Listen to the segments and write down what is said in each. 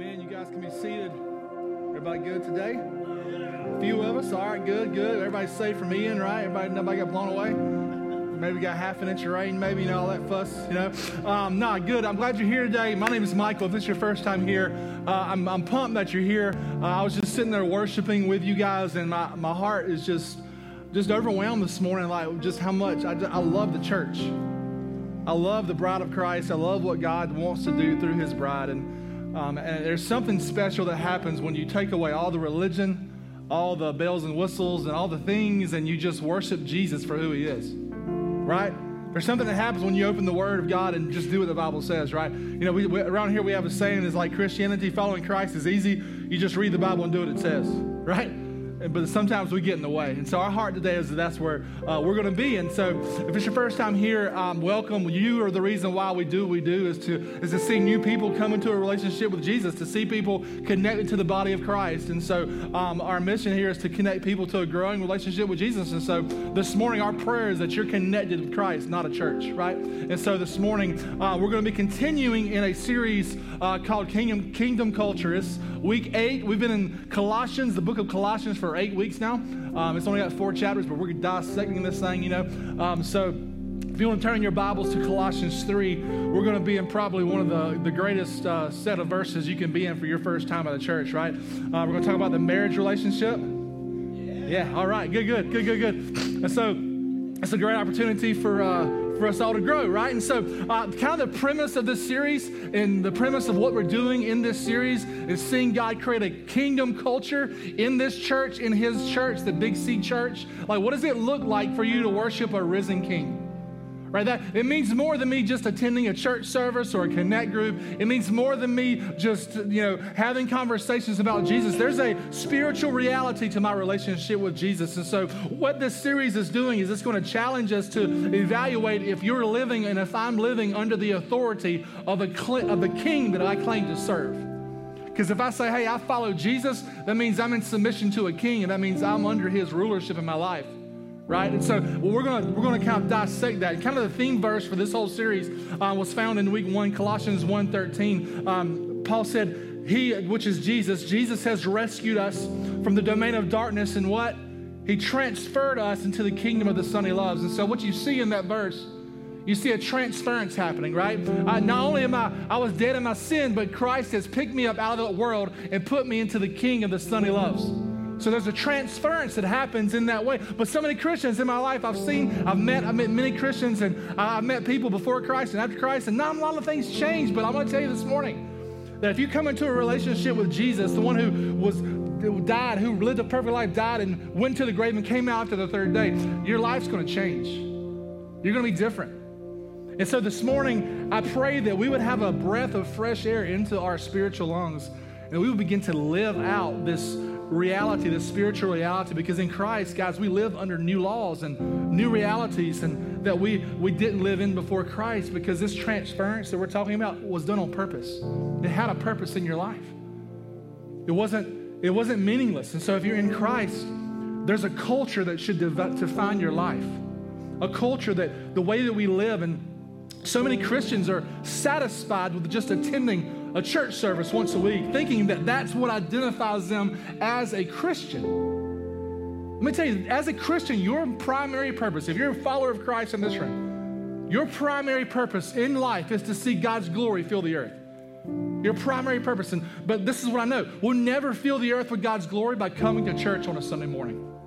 Amen. You guys can be seated. Everybody good today? A few of us. All right, good, good. Everybody's safe from Ian, right? Everybody, nobody got blown away. Maybe got half an inch of rain, maybe, you know, all that fuss, you know. Um, nah, good. I'm glad you're here today. My name is Michael. If this is your first time here, uh, I'm, I'm pumped that you're here. Uh, I was just sitting there worshiping with you guys, and my, my heart is just just overwhelmed this morning, like just how much I, I love the church. I love the bride of Christ. I love what God wants to do through his bride. And um, and there's something special that happens when you take away all the religion, all the bells and whistles, and all the things, and you just worship Jesus for who he is. Right? There's something that happens when you open the Word of God and just do what the Bible says, right? You know, we, we, around here we have a saying is like Christianity, following Christ is easy. You just read the Bible and do what it says, right? But sometimes we get in the way. And so our heart today is that that's where uh, we're going to be. And so if it's your first time here, um, welcome. You are the reason why we do what we do is to is to see new people come into a relationship with Jesus, to see people connected to the body of Christ. And so um, our mission here is to connect people to a growing relationship with Jesus. And so this morning, our prayer is that you're connected with Christ, not a church, right? And so this morning, uh, we're going to be continuing in a series uh, called Kingdom Kingdom Culture. It's week eight. We've been in Colossians, the book of Colossians, for eight weeks now. Um, it's only got four chapters, but we're dissecting this thing, you know. Um, so if you want to turn your Bibles to Colossians 3, we're going to be in probably one of the, the greatest uh, set of verses you can be in for your first time at the church, right? Uh, we're going to talk about the marriage relationship. Yeah. yeah, all right, good, good, good, good, good. And so it's a great opportunity for. Uh, for us all to grow, right? And so, uh, kind of the premise of this series and the premise of what we're doing in this series is seeing God create a kingdom culture in this church, in His church, the Big C church. Like, what does it look like for you to worship a risen King? Right? That it means more than me just attending a church service or a connect group. It means more than me just, you know, having conversations about Jesus. There's a spiritual reality to my relationship with Jesus. And so what this series is doing is it's going to challenge us to evaluate if you're living and if I'm living under the authority of a of the king that I claim to serve. Because if I say, hey, I follow Jesus, that means I'm in submission to a king, and that means I'm under his rulership in my life right? And so well, we're gonna we're gonna kind of dissect that. Kind of the theme verse for this whole series uh, was found in week one, Colossians 1.13. Um, Paul said, "He, which is Jesus, Jesus has rescued us from the domain of darkness, and what He transferred us into the kingdom of the Son He loves." And so, what you see in that verse. You see a transference happening, right? Uh, not only am I, I was dead in my sin, but Christ has picked me up out of the world and put me into the King of the Son He loves. So there's a transference that happens in that way. But so many Christians in my life, I've seen, I've met, I've met many Christians, and I've met people before Christ and after Christ, and not a lot of things change. But I want to tell you this morning that if you come into a relationship with Jesus, the one who was who died, who lived a perfect life, died and went to the grave and came out after the third day, your life's going to change. You're going to be different. And so this morning, I pray that we would have a breath of fresh air into our spiritual lungs and we would begin to live out this reality, this spiritual reality, because in Christ, guys, we live under new laws and new realities and that we, we didn't live in before Christ because this transference that we're talking about was done on purpose. It had a purpose in your life. It wasn't, it wasn't meaningless. And so if you're in Christ, there's a culture that should define your life. A culture that the way that we live and so many Christians are satisfied with just attending a church service once a week, thinking that that's what identifies them as a Christian. Let me tell you, as a Christian, your primary purpose, if you're a follower of Christ in this room, your primary purpose in life is to see God's glory fill the earth. Your primary purpose. And, but this is what I know we'll never fill the earth with God's glory by coming to church on a Sunday morning.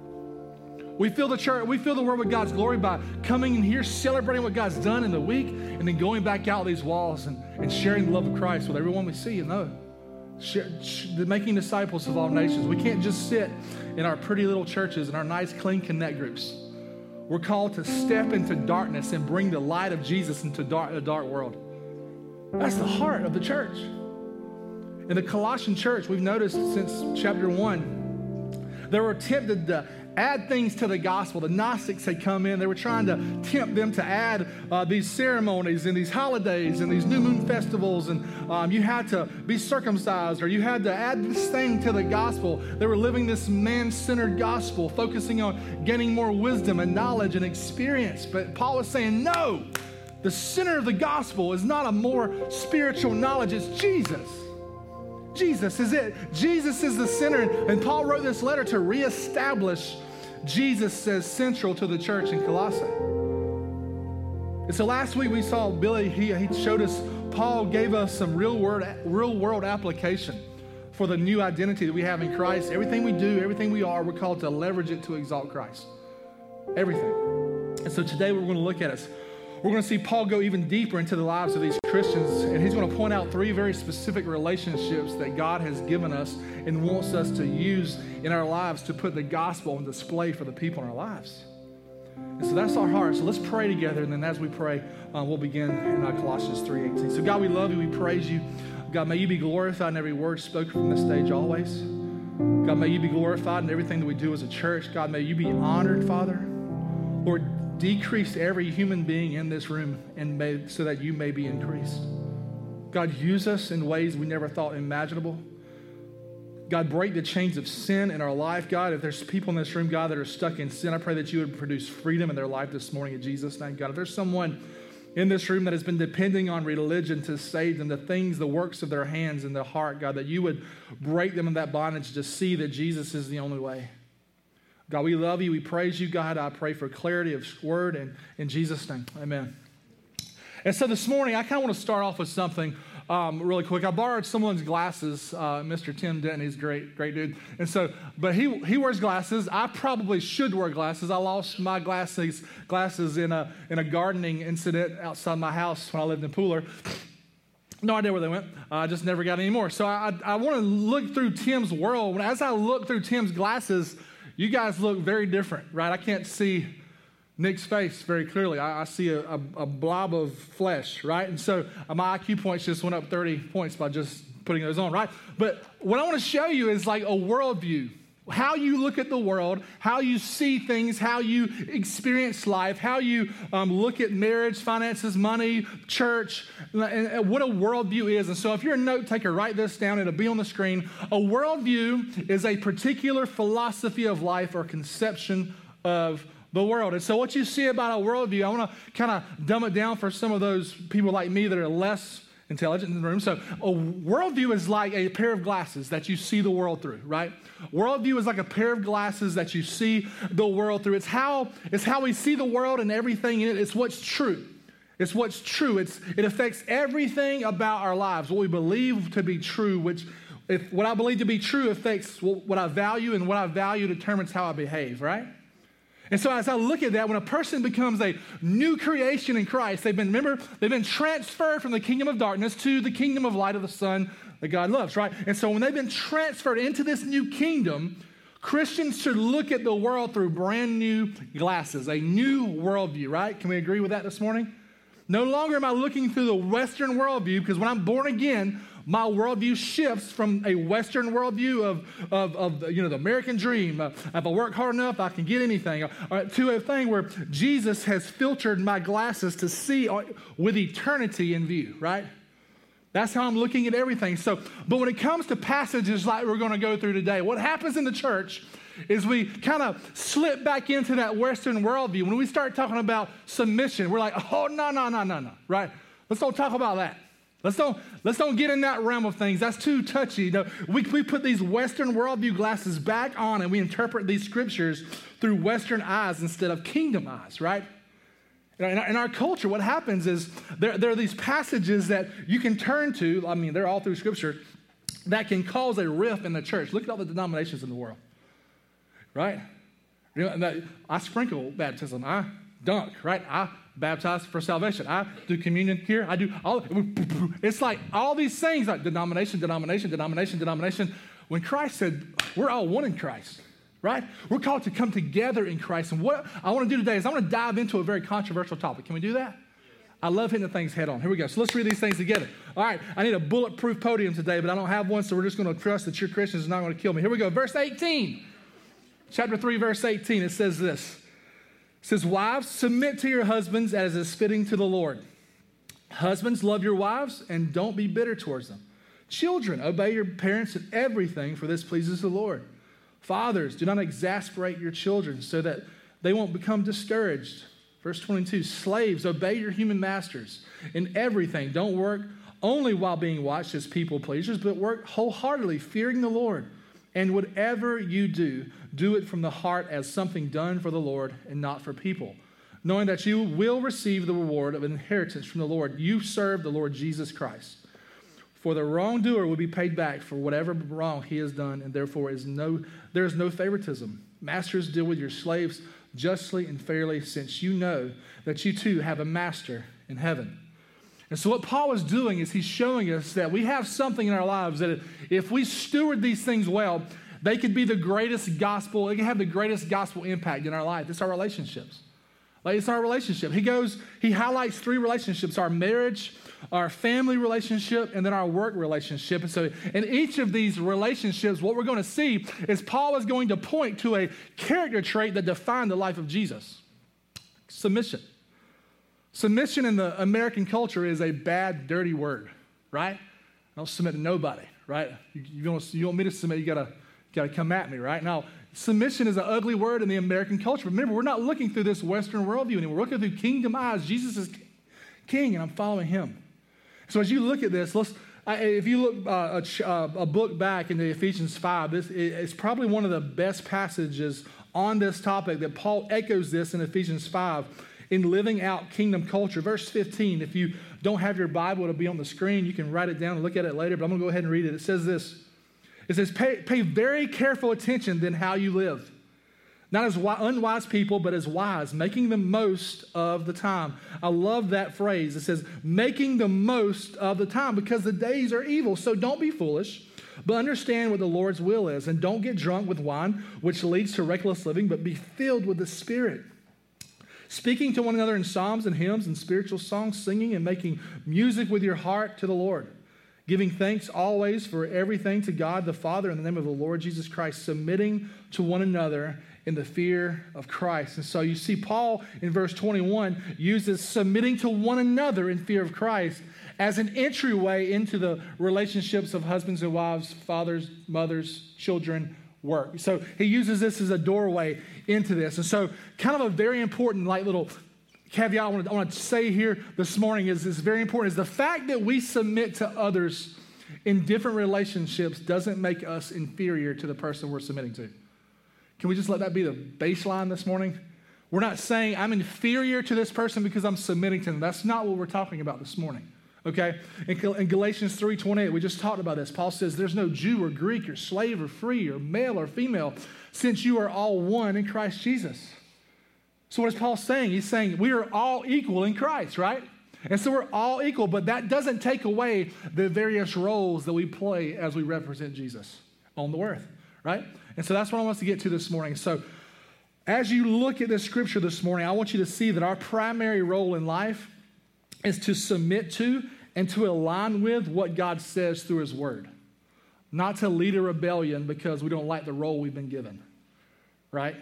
We fill the church, we fill the world with God's glory by coming in here, celebrating what God's done in the week, and then going back out these walls and, and sharing the love of Christ with everyone we see and know. Share, making disciples of all nations. We can't just sit in our pretty little churches and our nice, clean connect groups. We're called to step into darkness and bring the light of Jesus into dark, a dark world. That's the heart of the church. In the Colossian church, we've noticed since chapter one, they were tempted to add things to the gospel. The Gnostics had come in. They were trying to tempt them to add uh, these ceremonies and these holidays and these new moon festivals. And um, you had to be circumcised or you had to add this thing to the gospel. They were living this man centered gospel, focusing on getting more wisdom and knowledge and experience. But Paul was saying, no, the center of the gospel is not a more spiritual knowledge, it's Jesus. Jesus is it. Jesus is the center. And Paul wrote this letter to reestablish Jesus as central to the church in Colossae. And so last week we saw Billy, he, he showed us, Paul gave us some real world, real world application for the new identity that we have in Christ. Everything we do, everything we are, we're called to leverage it to exalt Christ. Everything. And so today we're going to look at it. We're going to see Paul go even deeper into the lives of these Christians, and he's going to point out three very specific relationships that God has given us and wants us to use in our lives to put the gospel on display for the people in our lives. And so that's our heart. So let's pray together, and then as we pray, uh, we'll begin in uh, Colossians 3.18. So God, we love you. We praise you. God, may you be glorified in every word spoken from this stage always. God, may you be glorified in everything that we do as a church. God, may you be honored, Father. Lord, decrease every human being in this room and may, so that you may be increased. God, use us in ways we never thought imaginable. God, break the chains of sin in our life. God, if there's people in this room, God, that are stuck in sin, I pray that you would produce freedom in their life this morning in Jesus' name. God, if there's someone in this room that has been depending on religion to save them, the things, the works of their hands and their heart, God, that you would break them in that bondage to see that Jesus is the only way. God, we love you. We praise you, God. I pray for clarity of word and in Jesus' name. Amen. And so this morning, I kind of want to start off with something um, really quick. I borrowed someone's glasses, uh, Mr. Tim Denton. He's great, great dude. And so, but he, he wears glasses. I probably should wear glasses. I lost my glasses, glasses in a, in a gardening incident outside my house when I lived in Pooler. No idea where they went. I just never got any more. So I, I, I want to look through Tim's world. As I look through Tim's glasses, you guys look very different, right? I can't see Nick's face very clearly. I, I see a, a, a, blob of flesh, right? And so uh, my IQ points just went up 30 points by just putting those on, right? But what I want to show you is like a worldview how you look at the world, how you see things, how you experience life, how you um, look at marriage, finances, money, church, and, and what a worldview is. And so, if you're a note taker, write this down. It'll be on the screen. A worldview is a particular philosophy of life or conception of the world. And so, what you see about a worldview, I want to kind of dumb it down for some of those people like me that are less intelligent in the room. So, a worldview is like a pair of glasses that you see the world through, right? Worldview is like a pair of glasses that you see the world through. It's how, it's how we see the world and everything in it. It's what's true. It's what's true. It's, it affects everything about our lives, what we believe to be true, which if what I believe to be true affects what I value, and what I value determines how I behave, right? And so as I look at that, when a person becomes a new creation in Christ, they've been, remember, they've been transferred from the kingdom of darkness to the kingdom of light of the Son that God loves, right? And so when they've been transferred into this new kingdom, Christians should look at the world through brand new glasses, a new worldview, right? Can we agree with that this morning? No longer am I looking through the Western worldview because when I'm born again, my worldview shifts from a Western worldview of, of, of you know, the American dream. Uh, if I work hard enough, I can get anything. Uh, to a thing where Jesus has filtered my glasses to see uh, with eternity in view, right? That's how I'm looking at everything. So, but when it comes to passages like we're going to go through today, what happens in the church is we kind of slip back into that Western worldview. When we start talking about submission, we're like, oh, no, no, no, no, no, right? Let's don't talk about that. Let's don't, let's don't get in that realm of things. That's too touchy. We, we put these Western worldview glasses back on and we interpret these scriptures through Western eyes instead of kingdom eyes, right? In our, in our culture, what happens is there, there are these passages that you can turn to, I mean, they're all through scripture, that can cause a rift in the church. Look at all the denominations in the world, right? You know, I sprinkle baptism, I dunk, right? I baptized for salvation. I do communion here. I do all. It's like all these things, like denomination, denomination, denomination, denomination. When Christ said, we're all one in Christ, right? We're called to come together in Christ. And what I want to do today is I want to dive into a very controversial topic. Can we do that? I love hitting the things head on. Here we go. So let's read these things together. All right, I need a bulletproof podium today, but I don't have one, so we're just going to trust that your Christians are not going to kill me. Here we go. Verse 18. Chapter 3, verse 18. It says this says, Wives, submit to your husbands as is fitting to the Lord. Husbands, love your wives and don't be bitter towards them. Children, obey your parents in everything, for this pleases the Lord. Fathers, do not exasperate your children so that they won't become discouraged. Verse 22 Slaves, obey your human masters in everything. Don't work only while being watched as people pleasers, but work wholeheartedly, fearing the Lord. And whatever you do, do it from the heart as something done for the Lord and not for people, knowing that you will receive the reward of inheritance from the Lord. You serve the Lord Jesus Christ. For the wrongdoer will be paid back for whatever wrong he has done, and therefore is no, there is no favoritism. Masters, deal with your slaves justly and fairly, since you know that you too have a master in heaven. And so, what Paul is doing is he's showing us that we have something in our lives that if we steward these things well, they could be the greatest gospel, they can have the greatest gospel impact in our life. It's our relationships. Like it's our relationship. He goes, he highlights three relationships our marriage, our family relationship, and then our work relationship. And so, in each of these relationships, what we're going to see is Paul is going to point to a character trait that defined the life of Jesus submission. Submission in the American culture is a bad, dirty word, right? I don't submit to nobody, right? You, you, want, you want me to submit, you gotta, gotta come at me, right? Now, submission is an ugly word in the American culture. Remember, we're not looking through this Western worldview anymore. We're looking through kingdom eyes. Jesus is king, and I'm following him. So as you look at this, let's, if you look uh, a, uh, a, book back into Ephesians 5, this it's probably one of the best passages on this topic that Paul echoes this in Ephesians 5 in living out kingdom culture. Verse 15, if you don't have your Bible, it'll be on the screen. You can write it down and look at it later, but I'm going to go ahead and read it. It says this It says, Pay, pay very careful attention then how you live. Not as unwise people, but as wise, making the most of the time. I love that phrase. It says, making the most of the time because the days are evil. So don't be foolish, but understand what the Lord's will is. And don't get drunk with wine, which leads to reckless living, but be filled with the Spirit speaking to one another in psalms and hymns and spiritual songs, singing and making music with your heart to the Lord, giving thanks always for everything to God the Father in the name of the Lord Jesus Christ, submitting to one another in the fear of Christ. And so you see, Paul in verse 21 uses submitting to one another in fear of Christ as an entryway into the relationships of husbands and wives, fathers, mothers, children, work. So he uses this as a doorway into this. And so, kind of a very important, like, little caveat I want to, I want to say here this morning is, is very important is the fact that we submit to others in different relationships doesn't make us inferior to the person we're submitting to. Can we just let that be the baseline this morning? We're not saying I'm inferior to this person because I'm submitting to them. That's not what we're talking about this morning. Okay? In, in Galatians 3:28, we just talked about this. Paul says, There's no Jew or Greek or slave or free or male or female, since you are all one in Christ Jesus. So, what is Paul saying? He's saying we are all equal in Christ, right? And so we're all equal, but that doesn't take away the various roles that we play as we represent Jesus on the earth, right? And so that's what I want us to get to this morning. So, as you look at this scripture this morning, I want you to see that our primary role in life is to submit to and to align with what God says through His Word, not to lead a rebellion because we don't like the role we've been given, right?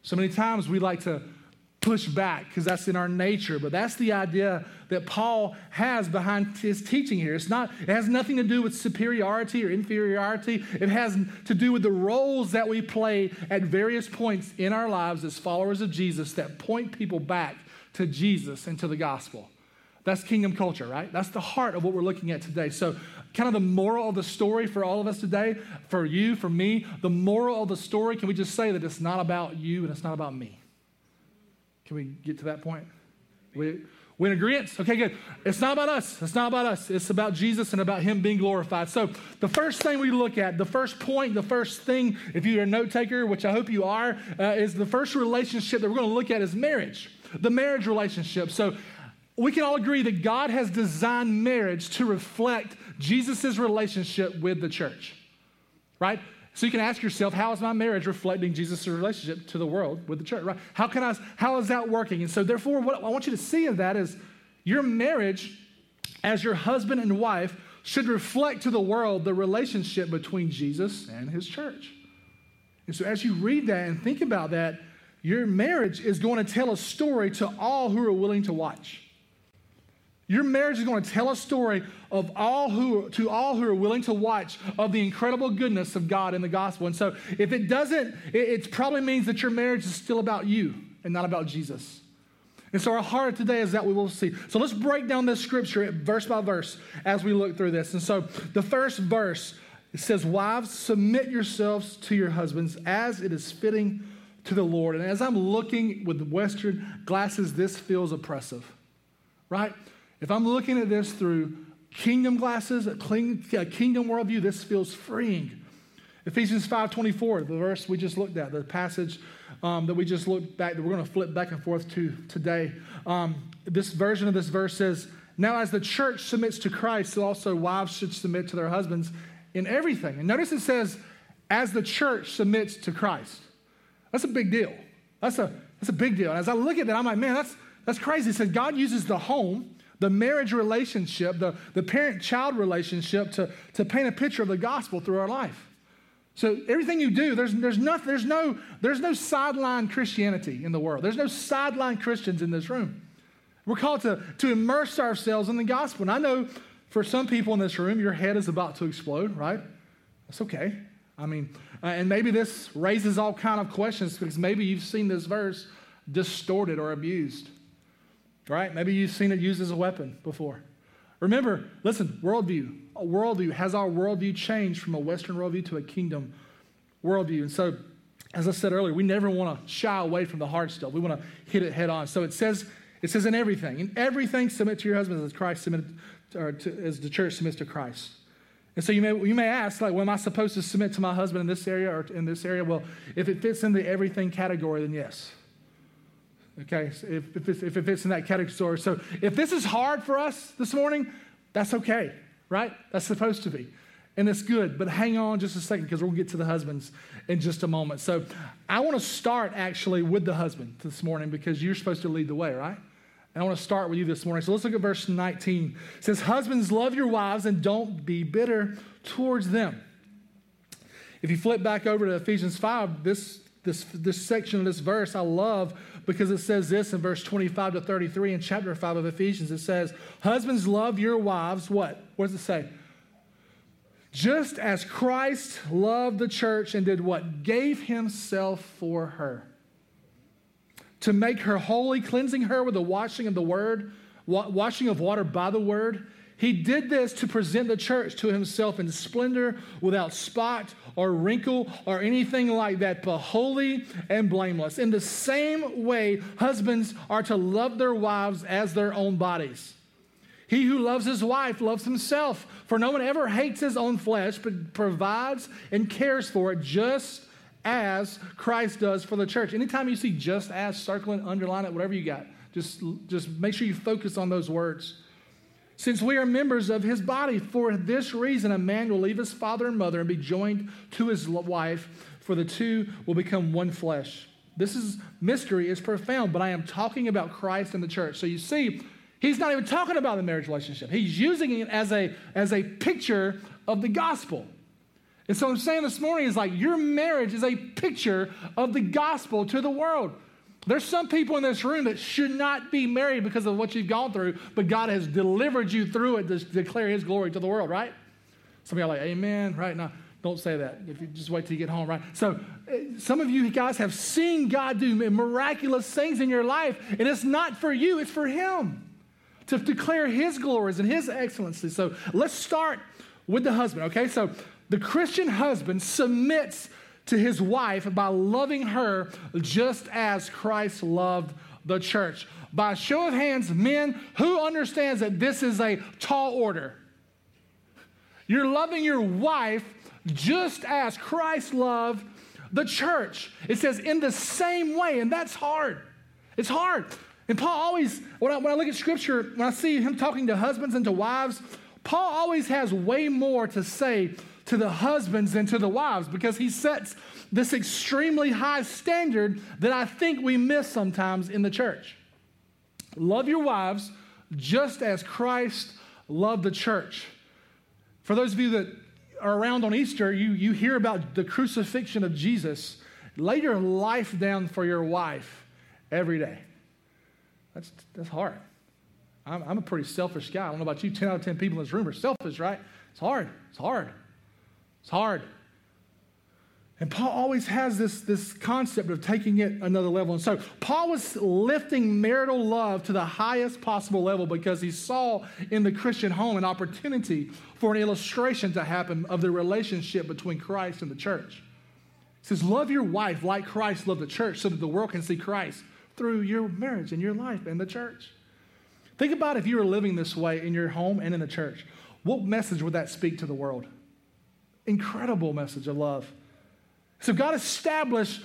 So many times we like to push back because that's in our nature, but that's the idea that Paul has behind his teaching here. It's not, it has nothing to do with superiority or inferiority. It has to do with the roles that we play at various points in our lives as followers of Jesus that point people back to Jesus and to the gospel. That's kingdom culture, right? That's the heart of what we're looking at today. So, kind of the moral of the story for all of us today, for you, for me, the moral of the story, can we just say that it's not about you and it's not about me? Can we get to that point? We, we in agreement? Okay, good. It's not about us. It's not about us. It's about Jesus and about Him being glorified. So, the first thing we look at, the first point, the first thing, if you're a note taker, which I hope you are, uh, is the first relationship that we're going to look at is marriage. The marriage relationship. So, we can all agree that God has designed marriage to reflect Jesus' relationship with the church, right? So you can ask yourself, how is my marriage reflecting Jesus' relationship to the world with the church, right? How can I, how is that working? And so therefore, what I want you to see in that is your marriage as your husband and wife should reflect to the world the relationship between Jesus and his church. And so as you read that and think about that, your marriage is going to tell a story to all who are willing to watch. Your marriage is going to tell a story of all who to all who are willing to watch of the incredible goodness of God in the gospel. And so if it doesn't, it, it probably means that your marriage is still about you and not about Jesus. And so our heart today is that we will see. So let's break down this scripture verse by verse as we look through this. And so the first verse it says, Wives, submit yourselves to your husbands as it is fitting to the Lord. And as I'm looking with Western glasses, this feels oppressive, right? If I'm looking at this through kingdom glasses, a kingdom worldview, this feels freeing. Ephesians 5.24, the verse we just looked at, the passage um, that we just looked back, that we're going to flip back and forth to today. Um, this version of this verse says, Now as the church submits to Christ, so also wives should submit to their husbands in everything. And notice it says, as the church submits to Christ. That's a big deal. That's a, that's a big deal. And as I look at that, I'm like, man, that's, that's crazy. It says God uses the home, the marriage relationship, the, the parent child relationship to, to paint a picture of the gospel through our life. So everything you do, there's, there's, nothing, there's, no, there's no sideline Christianity in the world. There's no sideline Christians in this room. We're called to, to immerse ourselves in the gospel. And I know for some people in this room, your head is about to explode, right? That's okay. I mean, uh, and maybe this raises all kind of questions because maybe you've seen this verse distorted or abused, right? Maybe you've seen it used as a weapon before. Remember, listen, worldview. A worldview has our worldview changed from a Western worldview to a kingdom worldview. And so, as I said earlier, we never want to shy away from the hard stuff. We want to hit it head on. So it says, it says in everything, in everything, submit to your husband as Christ submitted, or to, as the church submits to Christ. And so you may, you may ask, like, well, am I supposed to submit to my husband in this area or in this area? Well, if it fits in the everything category, then yes. Okay, if, if, if it fits in that category. So if this is hard for us this morning, that's okay, right? That's supposed to be. And it's good, but hang on just a second because we'll get to the husbands in just a moment. So I want to start actually with the husband this morning because you're supposed to lead the way, right? And I want to start with you this morning. So let's look at verse 19. It says, Husbands, love your wives and don't be bitter towards them. If you flip back over to Ephesians 5, this, this, this section of this verse I love because it says this in verse 25 to 33 in chapter 5 of Ephesians. It says, Husbands, love your wives. What? What does it say? Just as Christ loved the church and did what? Gave himself for her. To make her holy, cleansing her with the washing of the word, washing of water by the word he did this to present the church to himself in splendor, without spot or wrinkle or anything like that, but holy and blameless. In the same way, husbands are to love their wives as their own bodies. He who loves his wife loves himself, for no one ever hates his own flesh, but provides and cares for it just as Christ does for the church. Anytime you see just as, circle it, underline it, whatever you got, just, just make sure you focus on those words since we are members of his body. For this reason, a man will leave his father and mother and be joined to his wife, for the two will become one flesh. This is mystery is profound, but I am talking about Christ and the church. So you see, he's not even talking about the marriage relationship. He's using it as a, as a picture of the gospel. And so I'm saying this morning is like your marriage is a picture of the gospel to the world. There's some people in this room that should not be married because of what you've gone through, but God has delivered you through it to declare His glory to the world, right? Some of you are like, Amen, right? now. don't say that. If you just wait till you get home, right? So, eh, some of you guys have seen God do miraculous things in your life, and it's not for you, it's for Him to declare His glories and His excellency. So, let's start with the husband, okay? So, the Christian husband submits to his wife by loving her just as Christ loved the church. By show of hands, men, who understands that this is a tall order? You're loving your wife just as Christ loved the church. It says in the same way, and that's hard. It's hard. And Paul always, when I, when I look at scripture, when I see him talking to husbands and to wives, Paul always has way more to say to the husbands than to the wives because he sets this extremely high standard that I think we miss sometimes in the church. Love your wives just as Christ loved the church. For those of you that are around on Easter, you, you hear about the crucifixion of Jesus. Lay your life down for your wife every day. That's, that's hard. I'm, I'm a pretty selfish guy. I don't know about you. 10 out of 10 people in this room are selfish, right? It's hard. It's hard. It's hard. And Paul always has this, this concept of taking it another level. And so Paul was lifting marital love to the highest possible level because he saw in the Christian home an opportunity for an illustration to happen of the relationship between Christ and the church. He says, Love your wife like Christ loved the church so that the world can see Christ through your marriage and your life and the church. Think about if you were living this way in your home and in the church. What message would that speak to the world? Incredible message of love. So God established,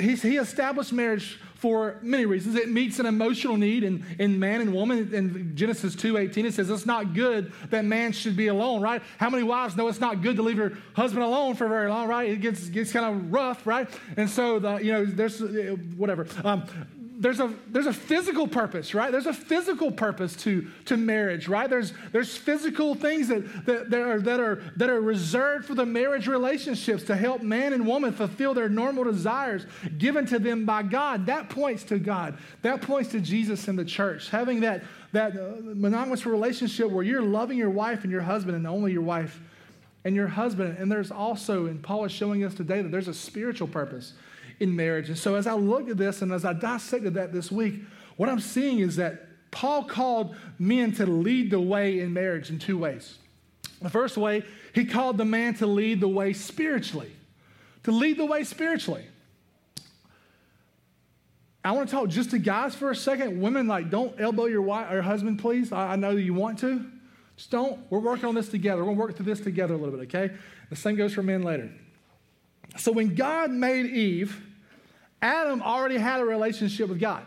he, he established marriage for many reasons. It meets an emotional need in, in man and woman. In Genesis 2.18, it says it's not good that man should be alone, right? How many wives know it's not good to leave your husband alone for very long, right? It gets, gets kind of rough, right? And so, the, you know, there's, whatever. Um, there's a there's a physical purpose, right? There's a physical purpose to, to marriage, right? There's there's physical things that, that, that, are, that are that are reserved for the marriage relationships to help man and woman fulfill their normal desires given to them by God. That points to God. That points to Jesus and the church. Having that that uh, monogamous relationship where you're loving your wife and your husband and only your wife and your husband. And there's also, and Paul is showing us today that there's a spiritual purpose in marriage. And so as I look at this and as I dissected that this week, what I'm seeing is that Paul called men to lead the way in marriage in two ways. The first way, he called the man to lead the way spiritually, to lead the way spiritually. I want to talk just to guys for a second. Women, like, don't elbow your wife or husband, please. I, I know you want to. Just don't. We're working on this together. We're going to work through this together a little bit, okay? The same goes for men later. So when God made Eve, Adam already had a relationship with God.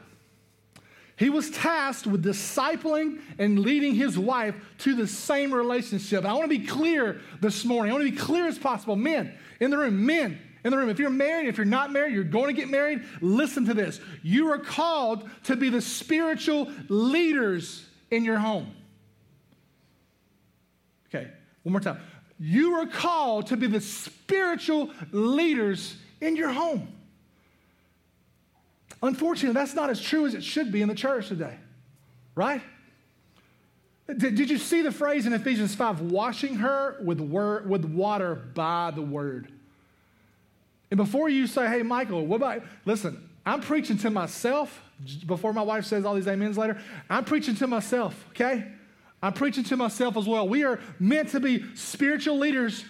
He was tasked with discipling and leading his wife to the same relationship. I want to be clear this morning. I want to be clear as possible. Men in the room, men in the room, if you're married, if you're not married, you're going to get married, listen to this. You are called to be the spiritual leaders in your home. Okay, one more time. You are called to be the spiritual leaders in your home. Unfortunately, that's not as true as it should be in the church today, right? Did, did you see the phrase in Ephesians 5 washing her with, word, with water by the word? And before you say, hey, Michael, what about, listen, I'm preaching to myself before my wife says all these amens later. I'm preaching to myself, okay? I'm preaching to myself as well. We are meant to be spiritual leaders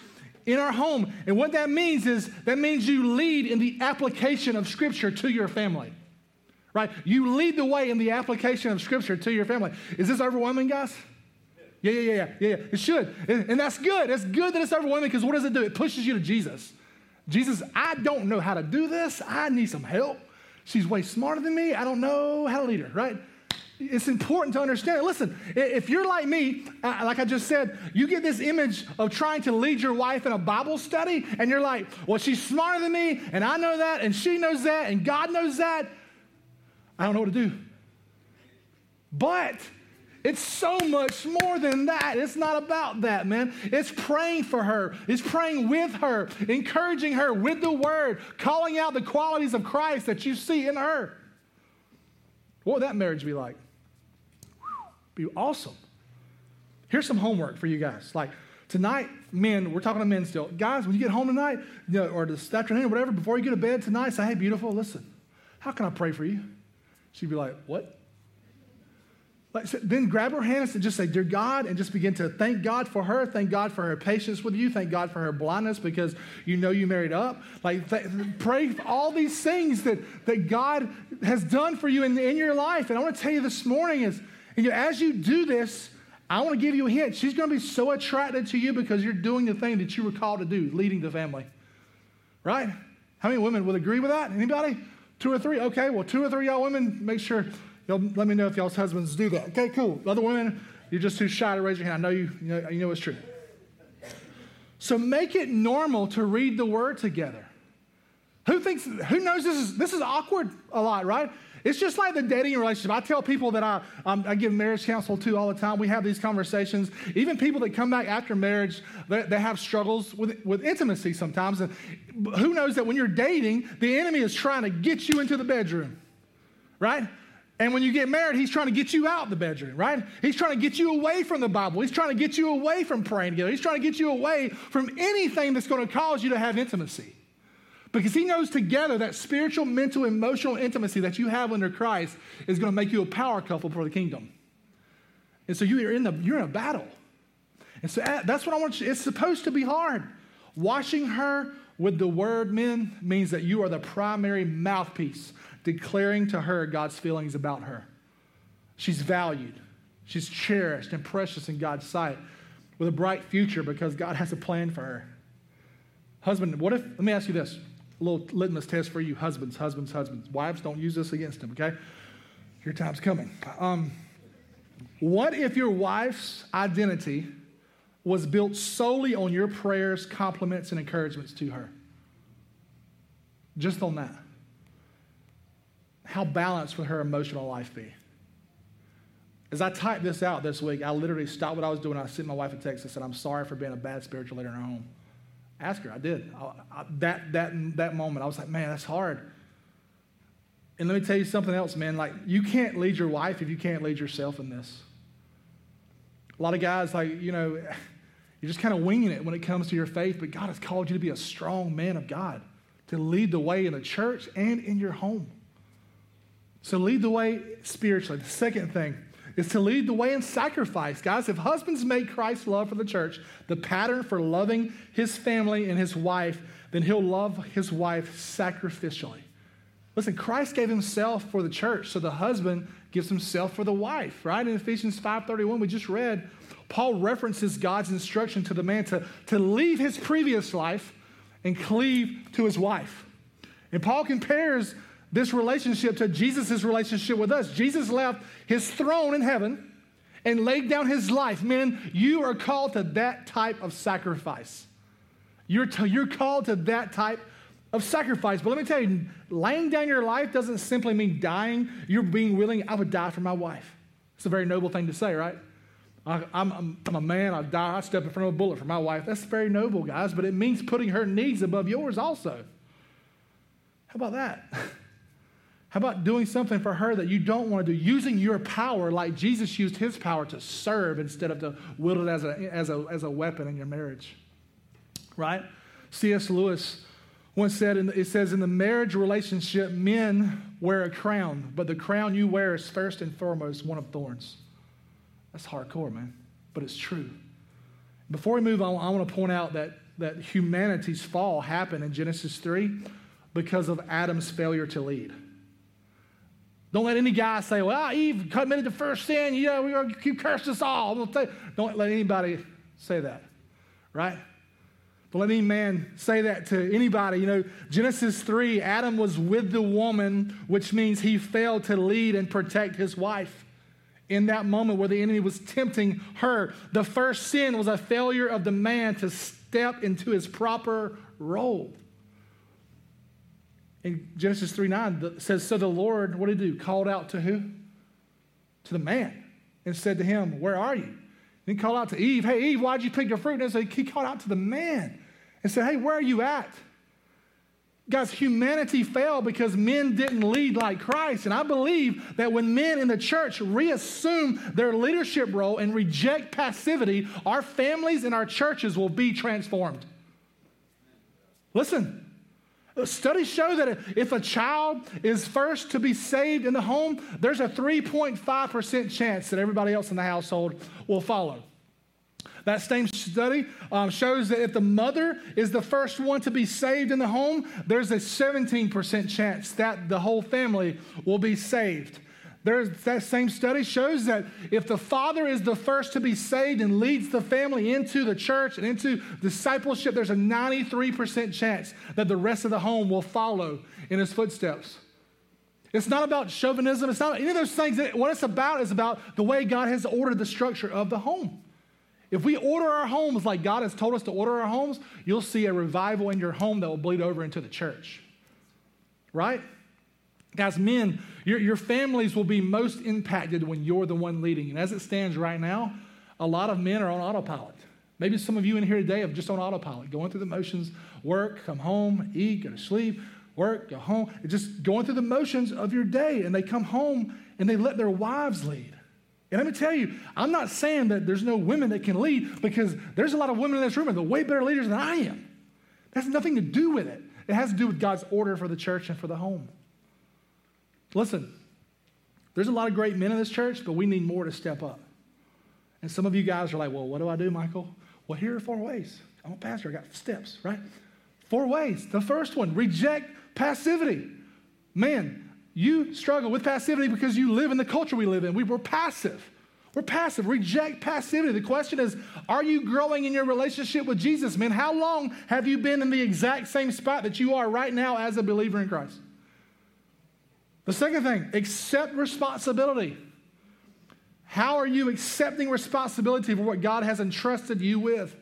in our home. And what that means is that means you lead in the application of Scripture to your family right? You lead the way in the application of Scripture to your family. Is this overwhelming, guys? Yeah, yeah, yeah, yeah, yeah. It should. And that's good. It's good that it's overwhelming because what does it do? It pushes you to Jesus. Jesus, I don't know how to do this. I need some help. She's way smarter than me. I don't know how to lead her, right? It's important to understand. Listen, if you're like me, uh, like I just said, you get this image of trying to lead your wife in a Bible study, and you're like, well, she's smarter than me, and I know that, and she knows that, and God knows that. I don't know what to do. But it's so much more than that. It's not about that, man. It's praying for her, it's praying with her, encouraging her with the word, calling out the qualities of Christ that you see in her. What would that marriage be like? Be awesome. Here's some homework for you guys. Like tonight, men, we're talking to men still. Guys, when you get home tonight, you know, or this afternoon or whatever, before you go to bed tonight, say, hey, beautiful, listen, how can I pray for you? She'd be like, What? Like, so then grab her hands and just say, Dear God, and just begin to thank God for her. Thank God for her patience with you. Thank God for her blindness because you know you married up. Like, th- pray for all these things that, that God has done for you in, in your life. And I want to tell you this morning is, you know, as you do this, I want to give you a hint. She's going to be so attracted to you because you're doing the thing that you were called to do, leading the family. Right? How many women would agree with that? Anybody? Two or three? Okay, well, two or three y'all women, make sure y'all let me know if y'all's husbands do that. Okay, cool. Other women, you're just too shy to raise your hand. I know you, you know, you know it's true. So make it normal to read the word together. Who thinks, who knows this is, this is awkward a lot, right? It's just like the dating relationship. I tell people that I, um, I give marriage counsel to all the time. We have these conversations. Even people that come back after marriage, they, they have struggles with, with intimacy sometimes. And who knows that when you're dating, the enemy is trying to get you into the bedroom, right? And when you get married, he's trying to get you out the bedroom, right? He's trying to get you away from the Bible. He's trying to get you away from praying together. He's trying to get you away from anything that's going to cause you to have intimacy. Because he knows together that spiritual, mental, emotional intimacy that you have under Christ is going to make you a power couple for the kingdom. And so you're in, the, you're in a battle. And so uh, that's what I want you, it's supposed to be hard. Washing her with the word, men, means that you are the primary mouthpiece declaring to her God's feelings about her. She's valued, she's cherished and precious in God's sight with a bright future because God has a plan for her. Husband, what if, let me ask you this little litmus test for you, husbands, husbands, husbands. Wives, don't use this against them, okay? Your time's coming. Um, what if your wife's identity was built solely on your prayers, compliments, and encouragements to her? Just on that. How balanced would her emotional life be? As I typed this out this week, I literally stopped what I was doing. I sent my wife a text and said, I'm sorry for being a bad spiritual leader in our home. Ask her. I did. I, I, that, that, that moment, I was like, man, that's hard. And let me tell you something else, man. Like, you can't lead your wife if you can't lead yourself in this. A lot of guys, like, you know, you're just kind of winging it when it comes to your faith, but God has called you to be a strong man of God, to lead the way in the church and in your home. So, lead the way spiritually. The second thing, is to lead the way in sacrifice. Guys, if husbands make Christ's love for the church the pattern for loving his family and his wife, then he'll love his wife sacrificially. Listen, Christ gave himself for the church, so the husband gives himself for the wife, right? In Ephesians 5:31, we just read, Paul references God's instruction to the man to, to leave his previous life and cleave to his wife. And Paul compares this relationship to Jesus' relationship with us. Jesus left his throne in heaven and laid down his life. Men, you are called to that type of sacrifice. You're, you're called to that type of sacrifice. But let me tell you, laying down your life doesn't simply mean dying. You're being willing, I would die for my wife. It's a very noble thing to say, right? I, am a man, I die, I step in front of a bullet for my wife. That's very noble, guys, but it means putting her needs above yours also. How about that? How about doing something for her that you don't want to do? Using your power like Jesus used his power to serve instead of to wield it as a, as a, as a weapon in your marriage. Right? C.S. Lewis once said, in, it says, in the marriage relationship, men wear a crown, but the crown you wear is first and foremost one of thorns. That's hardcore, man, but it's true. Before we move on, I want to point out that, that humanity's fall happened in Genesis 3 because of Adam's failure to lead. Don't let any guy say, well, ah, Eve committed the first sin. Yeah, we're going to us all. Don't let anybody say that, right? Don't let any man say that to anybody. You know, Genesis 3, Adam was with the woman, which means he failed to lead and protect his wife. In that moment where the enemy was tempting her, the first sin was a failure of the man to step into his proper role. In Genesis 3 9, it says, So the Lord, what did he do? Called out to who? To the man and said to him, Where are you? And he called out to Eve, Hey, Eve, why'd you pick the fruit? And so he called out to the man and said, Hey, where are you at? Guys, humanity fell because men didn't lead like Christ. And I believe that when men in the church reassume their leadership role and reject passivity, our families and our churches will be transformed. Listen, Studies show that if a child is first to be saved in the home, there's a 3.5% chance that everybody else in the household will follow. That same study um, shows that if the mother is the first one to be saved in the home, there's a 17% chance that the whole family will be saved. There's, that same study shows that if the father is the first to be saved and leads the family into the church and into discipleship, there's a 93% chance that the rest of the home will follow in his footsteps. It's not about chauvinism. It's not any of those things. What it's about is about the way God has ordered the structure of the home. If we order our homes like God has told us to order our homes, you'll see a revival in your home that will bleed over into the church. Right? Guys, men, your, your families will be most impacted when you're the one leading. And as it stands right now, a lot of men are on autopilot. Maybe some of you in here today are just on autopilot, going through the motions work, come home, eat, go to sleep, work, go home, just going through the motions of your day. And they come home and they let their wives lead. And let me tell you, I'm not saying that there's no women that can lead because there's a lot of women in this room that are way better leaders than I am. That's nothing to do with it. It has to do with God's order for the church and for the home. Listen, there's a lot of great men in this church, but we need more to step up. And some of you guys are like, well, what do I do, Michael? Well, here are four ways. I'm a pastor, I got steps, right? Four ways. The first one, reject passivity. Man, you struggle with passivity because you live in the culture we live in. We were passive. We're passive. Reject passivity. The question is, are you growing in your relationship with Jesus, man? How long have you been in the exact same spot that you are right now as a believer in Christ? The second thing, accept responsibility. How are you accepting responsibility for what God has entrusted you with?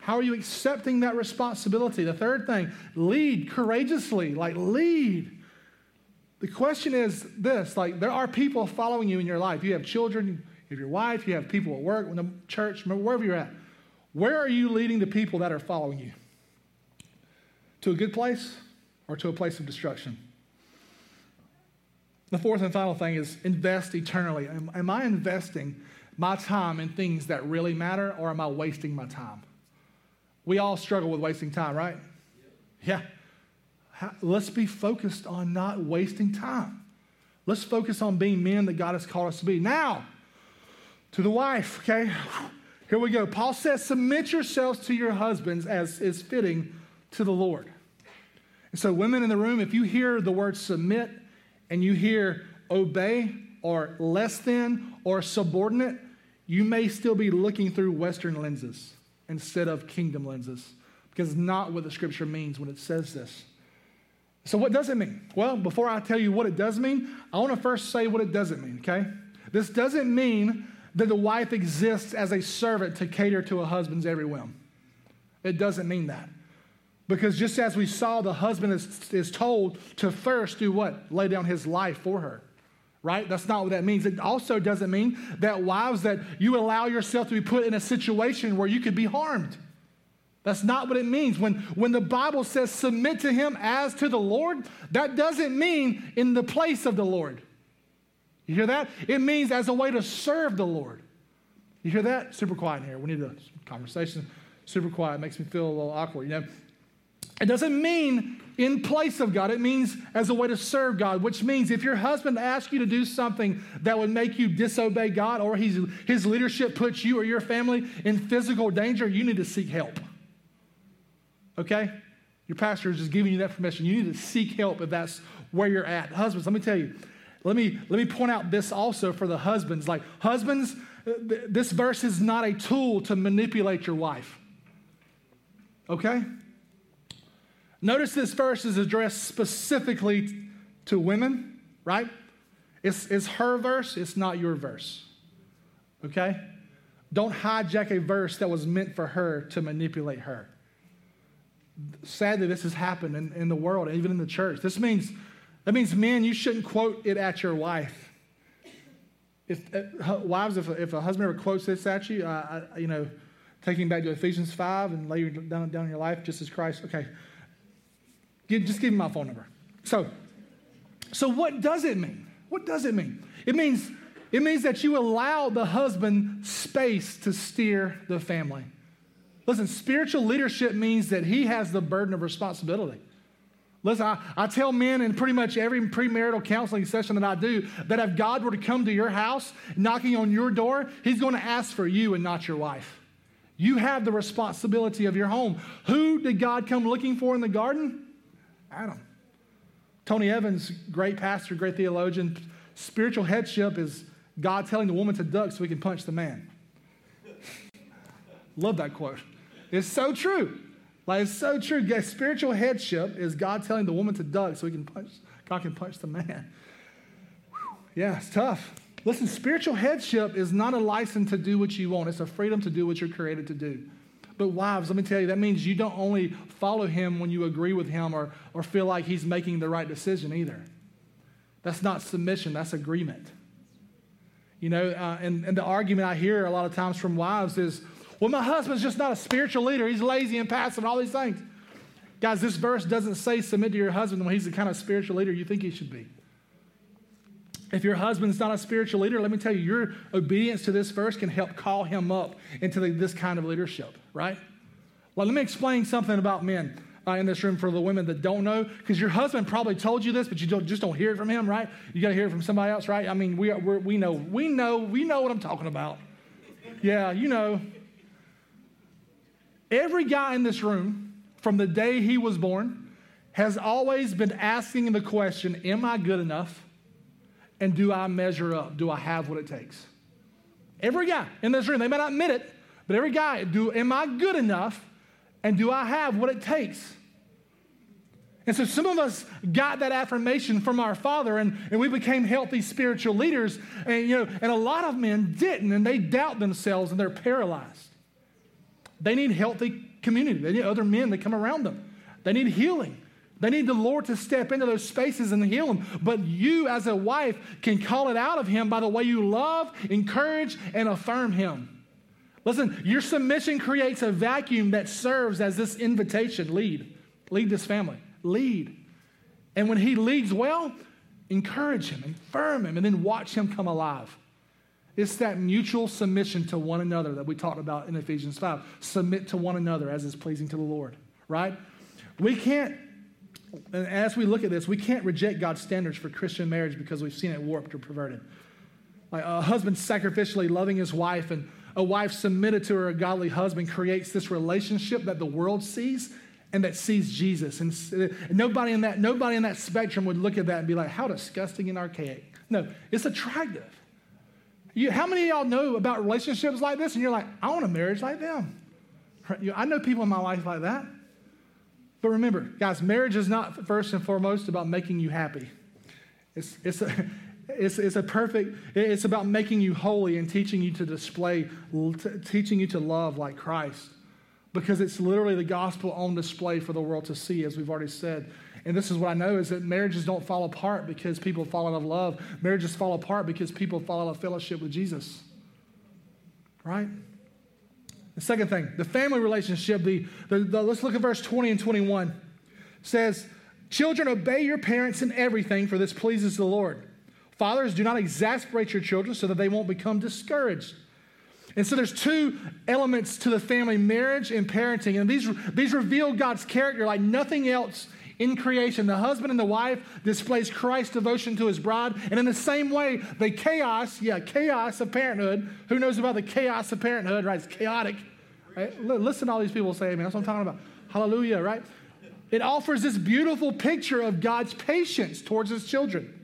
How are you accepting that responsibility? The third thing, lead courageously, like lead. The question is this like, there are people following you in your life. You have children, you have your wife, you have people at work, in the church, wherever you're at. Where are you leading the people that are following you? To a good place or to a place of destruction? The fourth and final thing is invest eternally. Am, am, I investing my time in things that really matter or am I wasting my time? We all struggle with wasting time, right? Yeah. let's be focused on not wasting time. Let's focus on being men that God has called us to be. Now, to the wife, okay? Here we go. Paul says, Submit yourselves to your husbands as is fitting to the Lord. And so, women in the room, if you hear the word submit, and you hear obey or less than or subordinate, you may still be looking through Western lenses instead of kingdom lenses because it's not what the scripture means when it says this. So, what does it mean? Well, before I tell you what it does mean, I want to first say what it doesn't mean, okay? This doesn't mean that the wife exists as a servant to cater to a husband's every whim. It doesn't mean that. Because just as we saw, the husband is, is told to first do what? Lay down his life for her. Right? That's not what that means. It also doesn't mean that wives, that you allow yourself to be put in a situation where you could be harmed. That's not what it means. When, when the Bible says submit to him as to the Lord, that doesn't mean in the place of the Lord. You hear that? It means as a way to serve the Lord. You hear that? Super quiet in here. We need a conversation. Super quiet. Makes me feel a little awkward. You know, it doesn't mean in place of God, it means as a way to serve God, which means if your husband asks you to do something that would make you disobey God or his, his leadership puts you or your family in physical danger, you need to seek help. Okay? Your pastor is just giving you that permission. You need to seek help if that's where you're at. Husbands, let me tell you, let me, let me point out this also for the husbands. Like, husbands, this verse is not a tool to manipulate your wife. Okay? Notice this verse is addressed specifically to women, right? It's, it's her verse, it's not your verse. Okay? Don't hijack a verse that was meant for her to manipulate her. Sadly, this has happened in, in the world, even in the church. This means, that means, men, you shouldn't quote it at your wife. If uh, wives, if, if a husband ever quotes this at you, uh, I, you know, taking back to Ephesians 5 and laying down, down your life just as Christ, okay, Give, just give me my phone number. So, so what does it mean? What does it mean? It means it means that you allow the husband space to steer the family. Listen, spiritual leadership means that he has the burden of responsibility. Listen, I, I, tell men in pretty much every premarital counseling session that I do that if God were to come to your house knocking on your door, he's going to ask for you and not your wife. You have the responsibility of your home. Who did God come looking for in the garden? Adam. Tony Evans, great pastor, great theologian. Spiritual headship is God telling the woman to duck so he can punch the man. Love that quote. It's so true. Like it's so true. Yeah, spiritual headship is God telling the woman to duck so he can punch, God can punch the man. Whew. Yeah, it's tough. Listen, spiritual headship is not a license to do what you want. It's a freedom to do what you're created to do. But wives, let me tell you, that means you don't only follow him when you agree with him or, or feel like he's making the right decision either. That's not submission, that's agreement. You know, uh, and, and the argument I hear a lot of times from wives is, well, my husband's just not a spiritual leader. He's lazy and passive and all these things. Guys, this verse doesn't say submit to your husband when he's the kind of spiritual leader you think he should be. If your husband's not a spiritual leader, let me tell you, your obedience to this verse can help call him up into the, this kind of leadership, right? Well, let me explain something about men. uh, in this room for the women that don't know, because your husband probably told you this, but you don't, just don't hear it from him, right? You got to hear it from somebody else, right? I mean, we, we we know, we know, we know what I'm talking about. Yeah, you know. Every guy in this room, from the day he was born, has always been asking the question Am I good enough? And do I measure up? Do I have what it takes? Every guy in this room, they may not admit it, but every guy, do, am I good enough? And do I have what it takes? And so some of us got that affirmation from our father and, and we became healthy spiritual leaders. And, you know, and a lot of men didn't, and they doubt themselves and they're paralyzed. They need healthy community. They need other men that come around them. They need healing. They need the Lord to step into those spaces and heal them. But you, as a wife, can call it out of him by the way you love, encourage, and affirm him. Listen, your submission creates a vacuum that serves as this invitation lead. Lead this family. Lead. And when he leads well, encourage him, affirm him, and then watch him come alive. It's that mutual submission to one another that we talked about in Ephesians 5. Submit to one another as is pleasing to the Lord, right? We can't, as we look at this, we can't reject God's standards for Christian marriage because we've seen it warped or perverted. Like a husband sacrificially loving his wife and a wife submitted to her godly husband creates this relationship that the world sees and that sees Jesus. And uh, nobody in that, nobody in that spectrum would look at that and be like, how disgusting and archaic. No, it's attractive. You, how many of y'all know about relationships like this? And you're like, I want a marriage like them. I know people in my life like that. But remember, guys, marriage is not first and foremost about making you happy. It's, it's, a, it's, it's a perfect, it's about making you holy and teaching you to display, teaching you to love like Christ. Because it's literally the gospel on display for the world to see, as we've already said. And this is what I know is that marriages don't fall apart because people fall out of love. Marriages fall apart because people fall out of fellowship with Jesus. Right? The second thing, the family relationship, the, the, the let's look at verse 20 and 21. It says, Children, obey your parents in everything, for this pleases the Lord. Fathers, do not exasperate your children so that they won't become discouraged. And so there's two elements to the family marriage and parenting. And these, these reveal God's character like nothing else in creation. The husband and the wife displays Christ's devotion to his bride. And in the same way, the chaos, yeah, chaos of parenthood. Who knows about the chaos of parenthood, right? It's chaotic. Right? Listen to all these people say, man, that's what I'm talking about. Hallelujah, right? It offers this beautiful picture of God's patience towards his children.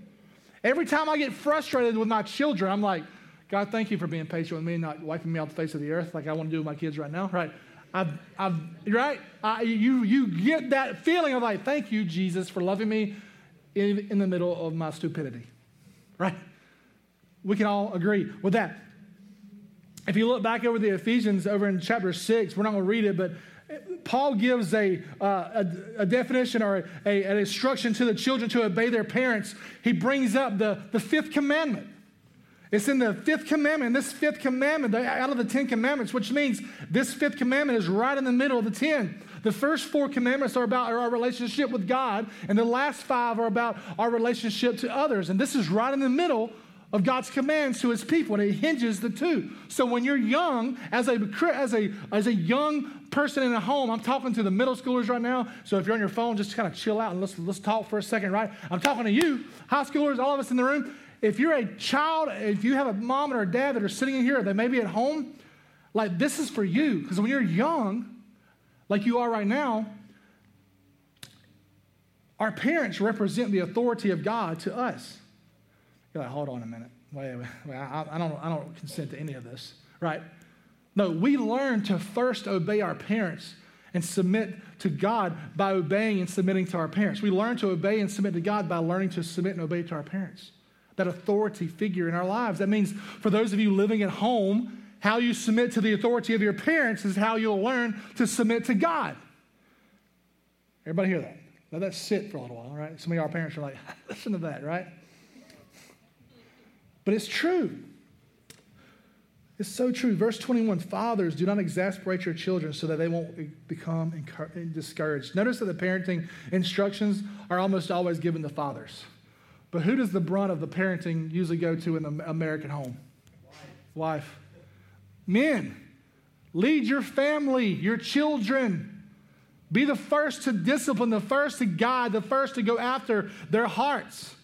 Every time I get frustrated with my children, I'm like, God, thank you for being patient with me and not wiping me off the face of the earth like I want to do with my kids right now, right? I've, I've, right? I, you, you get that feeling of like, thank you, Jesus, for loving me in, in the middle of my stupidity, right? We can all agree with that. If you look back over the Ephesians over in chapter 6, we're not going to read it, but Paul gives a, uh, a, a, definition or a, an instruction to the children to obey their parents. He brings up the, the fifth commandment. It's in the fifth commandment. This fifth commandment, out of the Ten Commandments, which means this fifth commandment is right in the middle of the ten. The first four commandments are about our relationship with God, and the last five are about our relationship to others. And this is right in the middle of God's commands to his people, and it hinges the two. So when you're young, as a, as a, as a young person in a home, I'm talking to the middle schoolers right now. So if you're on your phone, just kind of chill out and let's, let's talk for a second, right? I'm talking to you, high schoolers, all of us in the room if you're a child, if you have a mom or a dad that are sitting in here, they may be at home, like this is for you. Because when you're young, like you are right now, our parents represent the authority of God to us. You're like, hold on a minute. Wait, wait, wait I, I, don't, I don't consent to any of this, right? No, we learn to first obey our parents and submit to God by obeying and submitting to our parents. We learn to obey and submit to God by learning to submit and obey to our parents that authority figure in our lives. That means for those of you living at home, how you submit to the authority of your parents is how you'll learn to submit to God. Everybody hear that? Let that sit for a little while, right? Some of our parents are like, listen to that, right? But it's true. It's so true. Verse 21 Fathers, do not exasperate your children so that they won't become discouraged. Notice that the parenting instructions are almost always given to fathers. But who does the brunt of the parenting usually go to in the American home? Wife. Wife. Men, lead your family, your children. Be the first to discipline, the first to guide, the first to go after their hearts.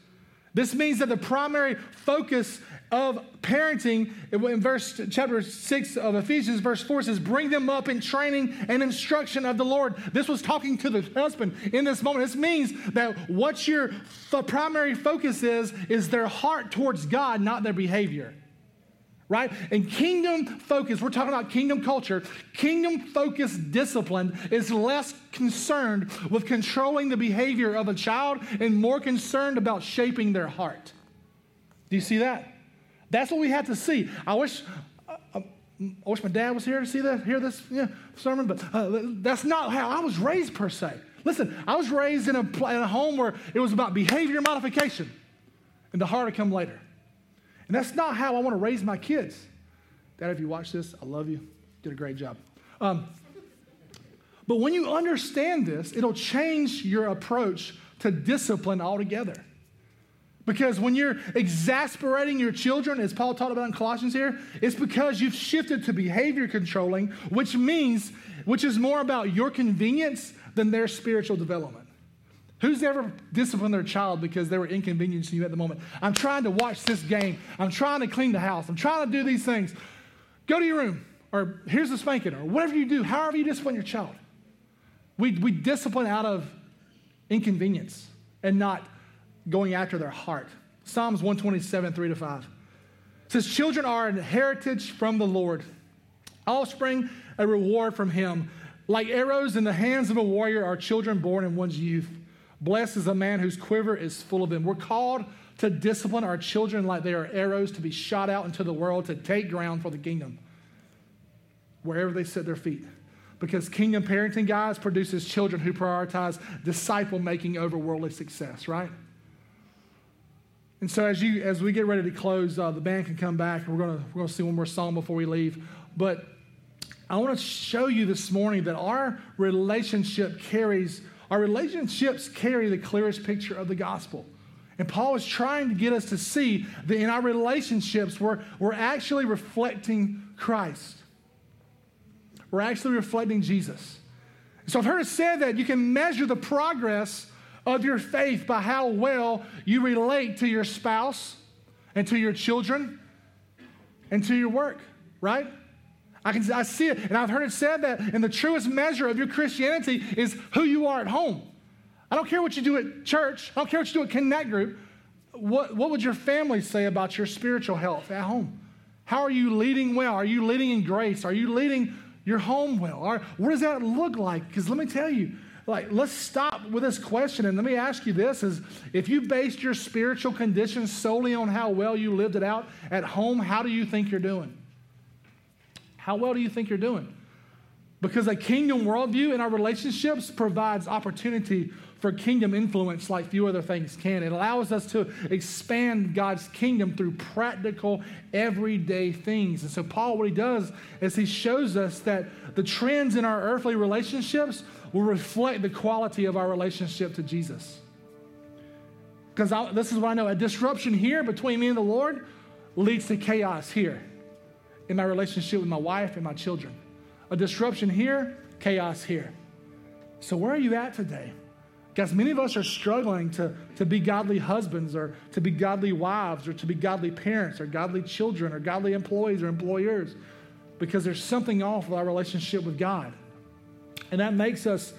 This means that the primary focus of parenting in verse chapter 6 of Ephesians verse 4 says bring them up in training and instruction of the Lord. This was talking to the husband in this moment. This means that what your primary focus is is their heart towards God, not their behavior right? And kingdom focus, we're talking about kingdom culture. Kingdom focused discipline is less concerned with controlling the behavior of a child and more concerned about shaping their heart. Do you see that? That's what we have to see. I wish. Uh, uh I wish my dad was here to see that, hear this sermon, but uh, that's not how I was raised per se. Listen, I was raised in a, in a home where it was about behavior modification, and the heart will come later. And that's not how I want to raise my kids. Dad, if you watch this, I love you. Did a great job. Um, but when you understand this, it'll change your approach to discipline altogether. Because when you're exasperating your children, as Paul talked about in Colossians here, it's because you've shifted to behavior controlling, which means, which is more about your convenience than their spiritual development. Who's ever disciplined their child because they were inconveniencing you at the moment? I'm trying to watch this game. I'm trying to clean the house. I'm trying to do these things. Go to your room, or here's the spanking, or whatever you do, however you discipline your child. We, we discipline out of inconvenience and not going after their heart. Psalms 127, 3 to 5 says, Children are an heritage from the Lord, offspring a reward from Him. Like arrows in the hands of a warrior are children born in one's youth. Blessed is a man whose quiver is full of them. We're called to discipline our children like they are arrows to be shot out into the world to take ground for the kingdom, wherever they set their feet. Because kingdom parenting, guys, produces children who prioritize disciple making over worldly success, right? And so as you as we get ready to close, uh, the band can come back, we're gonna we're gonna see one more song before we leave. But I want to show you this morning that our relationship carries our relationships carry the clearest picture of the gospel. And Paul is trying to get us to see that in our relationships, we're, we're actually reflecting Christ. We're actually reflecting Jesus. So I've heard it said that you can measure the progress of your faith by how well you relate to your spouse and to your children and to your work, right? I can I see it, and I've heard it said that, and the truest measure of your Christianity is who you are at home. I don't care what you do at church. I don't care what you do at Connect Group. What, what would your family say about your spiritual health at home? How are you leading well? Are you leading in grace? Are you leading your home well? Or what does that look like? Because let me tell you, like, let's stop with this question and let me ask you this is if you based your spiritual condition solely on how well you lived it out at home, how do you think you're doing? How well do you think you're doing? Because a kingdom worldview in our relationships provides opportunity for kingdom influence like few other things can. It allows us to expand God's kingdom through practical, everyday things. And so, Paul, what he does is he shows us that the trends in our earthly relationships will reflect the quality of our relationship to Jesus. Because this is what I know a disruption here between me and the Lord leads to chaos here in my relationship with my wife and my children. A disruption here, chaos here. So, where are you at today? Guys, many of us are struggling to, to be godly husbands or to be godly wives or to be godly parents or godly children or godly employees or employers because there's something off with our relationship with God. And that makes us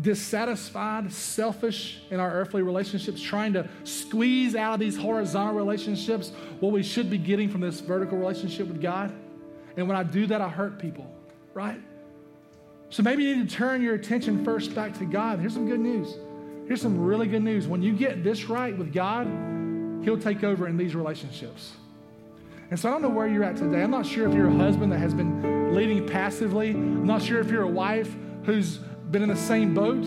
dissatisfied, selfish in our earthly relationships, trying to squeeze out of these horizontal relationships what we should be getting from this vertical relationship with God. And when I do that, I hurt people, right? So maybe you need to turn your attention first back to God. Here's some good news. Here's some really good news. When you get this right with God, He'll take over in these relationships. And so I don't know where you're at today. I'm not sure if you're a husband that has been leading passively. I'm not sure if you're a wife who's been in the same boat,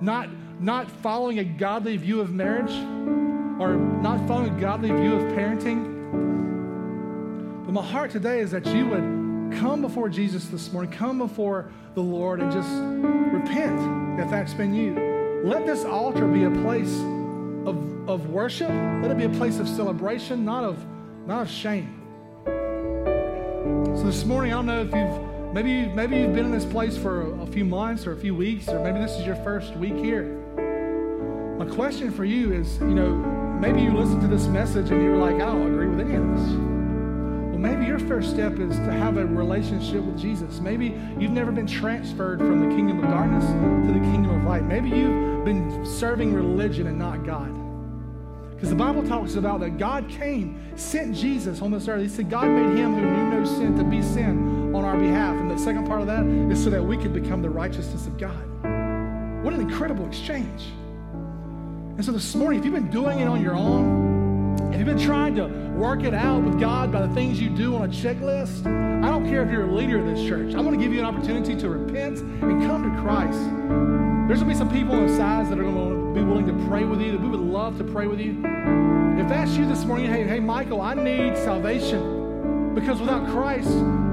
not, not following a godly view of marriage or not following a godly view of parenting. But my heart today is that you would come before Jesus this morning, come before the Lord and just repent if that's been you. Let this altar be a place of, of worship. Let it be a place of celebration, not of, not of shame. So this morning, I don't know if you've Maybe, maybe you've been in this place for a, few months or a few weeks, or maybe this is your first week here. My question for you is, you know, maybe you listened to this message and you're like, I don't agree with any of this. Well, maybe your first step is to have a relationship with Jesus. Maybe you've never been transferred from the kingdom of darkness to the kingdom of light. Maybe you've been serving religion and not God. Because the Bible talks about that God came, sent Jesus on this earth. He said God made him who knew no sin to be sin on our behalf. And the second part of that is so that we could become the righteousness of God. What an incredible exchange. And so this morning, if you've been doing it on your own, if you've been trying to work it out with God by the things you do on a checklist, I don't care if you're a leader of this church. I'm going to give you an opportunity to repent and come to Christ. There's going to be some people on the sides that are going to be willing to pray with you, that we would love to pray with you. If that's you this morning, hey, hey, Michael, I need salvation because without Christ,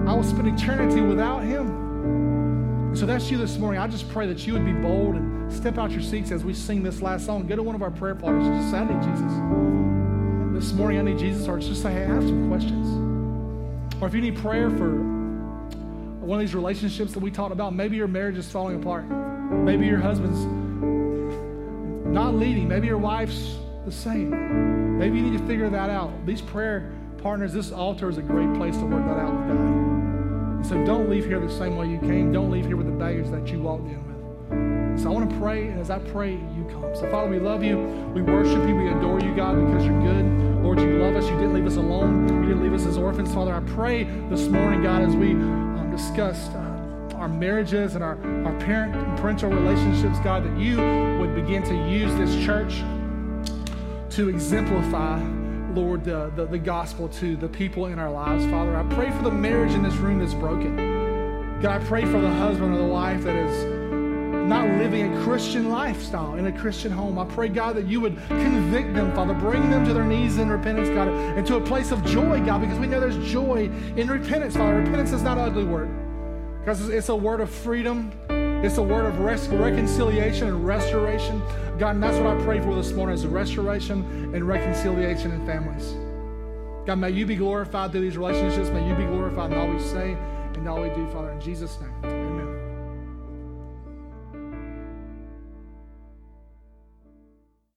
I will spend eternity without Him. So that's you this morning. I just pray that you would be bold and step out your seats as we sing this last song. Go to one of our prayer partners and just say, I need Jesus. This morning, I need Jesus. Or just say, hey, I have some questions. Or if you need prayer for one of these relationships that we talked about, maybe your marriage is falling apart. Maybe your husband's not leading. Maybe your wife's the same. Maybe you need to figure that out. These prayer partners, this altar is a great place to work that out with God. So don't leave here the same way you came. Don't leave here with the baggage that you walked in with. So I want to pray, and as I pray, you come. So Father, we love you. We worship you. We adore you, God, because you're good. Lord, you love us. You didn't leave us alone. You didn't leave us as orphans. Father, I pray this morning, God, as we um, discussed uh, our marriages and our, our parent and parental relationships, God, that you would begin to use this church to exemplify, Lord, the, the, the, gospel to the people in our lives, Father. I pray for the marriage in this room that's broken. God, I pray for the husband or the wife that is not living a Christian lifestyle in a Christian home. I pray, God, that you would convict them, Father. Bring them to their knees in repentance, God, and to a place of joy, God, because we know there's joy in repentance, Father. Repentance is not an ugly word, because it's a word of freedom. It's a word of reconciliation and restoration. God, and that's what I pray for this morning is restoration and reconciliation in families. God, may you be glorified through these relationships. May you be glorified in all we say and all we do, Father. In Jesus' name.